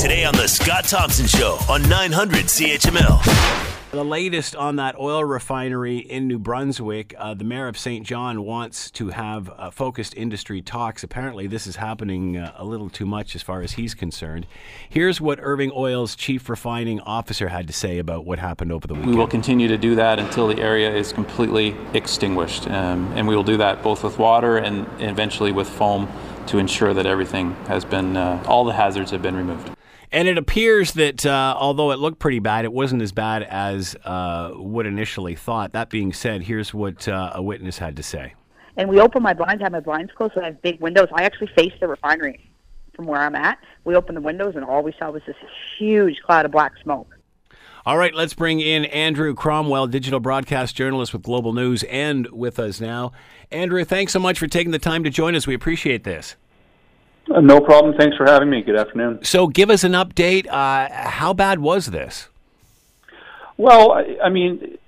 Today on The Scott Thompson Show on 900 CHML. The latest on that oil refinery in New Brunswick, uh, the mayor of Saint John wants to have uh, focused industry talks. Apparently, this is happening uh, a little too much as far as he's concerned. Here's what Irving Oil's chief refining officer had to say about what happened over the weekend. We will continue to do that until the area is completely extinguished, um, and we will do that both with water and eventually with foam to ensure that everything has been, uh, all the hazards have been removed. And it appears that uh, although it looked pretty bad, it wasn't as bad as uh, would initially thought. That being said, here's what uh, a witness had to say. And we opened my blinds, I have my blinds closed, so I have big windows. I actually face the refinery from where I'm at. We opened the windows, and all we saw was this huge cloud of black smoke. All right, let's bring in Andrew Cromwell, digital broadcast journalist with Global News, and with us now. Andrew, thanks so much for taking the time to join us. We appreciate this. Uh, no problem. Thanks for having me. Good afternoon. So, give us an update. Uh, how bad was this? Well, I, I mean,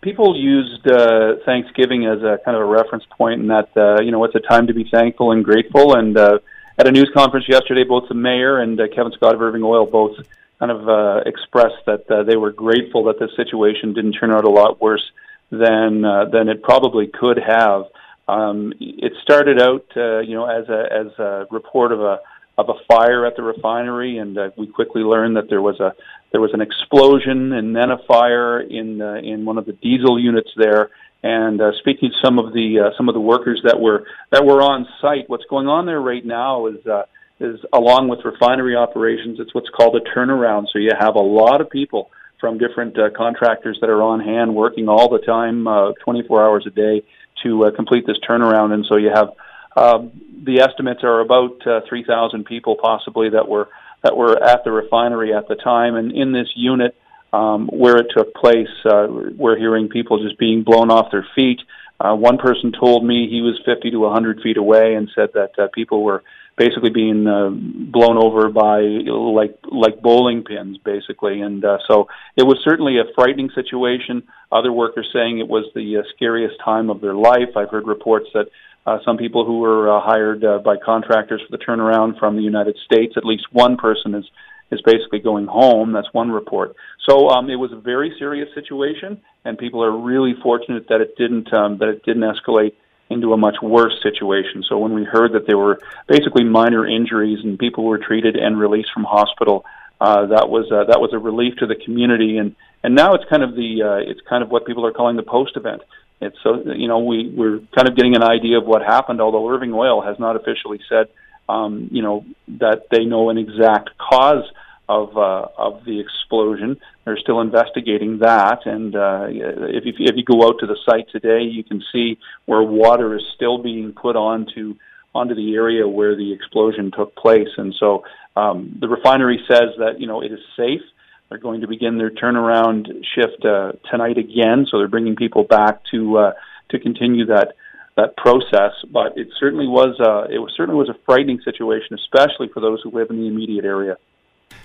people used uh, Thanksgiving as a kind of a reference point, and that uh, you know it's a time to be thankful and grateful. And uh, at a news conference yesterday, both the mayor and uh, Kevin Scott of Irving Oil both kind of uh, expressed that uh, they were grateful that this situation didn't turn out a lot worse than uh, than it probably could have. Um, it started out, uh, you know, as a as a report of a of a fire at the refinery, and uh, we quickly learned that there was a there was an explosion and then a fire in uh, in one of the diesel units there. And uh, speaking to some of the uh, some of the workers that were that were on site, what's going on there right now is uh, is along with refinery operations, it's what's called a turnaround. So you have a lot of people from different uh, contractors that are on hand working all the time, uh, 24 hours a day to uh, complete this turnaround. And so you have uh, the estimates are about uh, 3,000 people possibly that were that were at the refinery at the time. And in this unit um, where it took place, uh, we're hearing people just being blown off their feet. Uh, one person told me he was 50 to 100 feet away and said that uh, people were basically being uh, blown over by like like bowling pins, basically. And uh, so it was certainly a frightening situation. Other workers saying it was the uh, scariest time of their life. I've heard reports that uh, some people who were uh, hired uh, by contractors for the turnaround from the United States, at least one person is is basically going home. That's one report. So um, it was a very serious situation, and people are really fortunate that it didn't um, that it didn't escalate into a much worse situation. So when we heard that there were basically minor injuries and people were treated and released from hospital, uh, that was uh, that was a relief to the community. And and now it's kind of the uh, it's kind of what people are calling the post event. It's so you know we we're kind of getting an idea of what happened. Although Irving Oil has not officially said um, you know that they know an exact cause of uh, of the explosion. They're still investigating that, and uh, if you, if you go out to the site today, you can see where water is still being put onto onto the area where the explosion took place. And so um, the refinery says that you know it is safe. They're going to begin their turnaround shift uh, tonight again, so they're bringing people back to uh, to continue that that process. But it certainly was uh, it was certainly was a frightening situation, especially for those who live in the immediate area.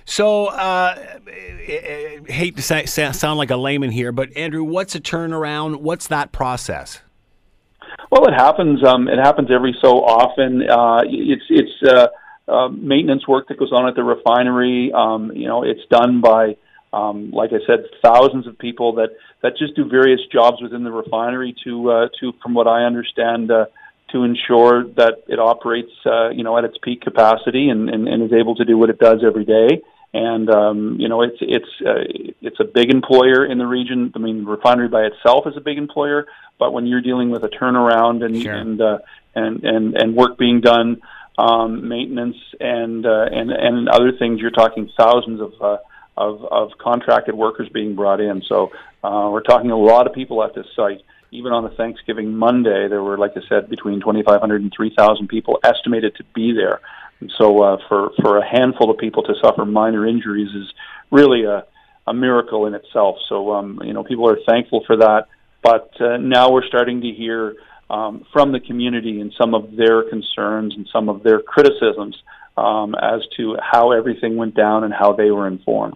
So, uh, hate to say, sound like a layman here, but Andrew, what's a turnaround? What's that process? Well, it happens. Um, it happens every so often. Uh, it's it's uh, uh, maintenance work that goes on at the refinery. Um, you know, it's done by, um, like I said, thousands of people that that just do various jobs within the refinery to uh, to, from what I understand. Uh, to ensure that it operates, uh, you know, at its peak capacity and, and, and is able to do what it does every day and um, you know it's it's uh, it's a big employer in the region. I mean, the refinery by itself is a big employer, but when you're dealing with a turnaround and sure. and, uh, and and and work being done, um, maintenance and uh, and and other things, you're talking thousands of. Uh, of, of contracted workers being brought in. So uh, we're talking a lot of people at this site. Even on the Thanksgiving Monday, there were, like I said, between 2,500 and 3,000 people estimated to be there. And so uh, for for a handful of people to suffer minor injuries is really a a miracle in itself. So um, you know people are thankful for that. But uh, now we're starting to hear um, from the community and some of their concerns and some of their criticisms um, as to how everything went down and how they were informed.